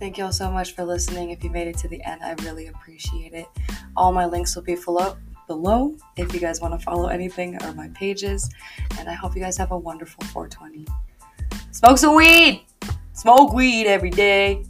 Thank you all so much for listening. If you made it to the end, I really appreciate it. All my links will be below below if you guys want to follow anything or my pages. And I hope you guys have a wonderful 420. Smoke some weed! Smoke weed every day.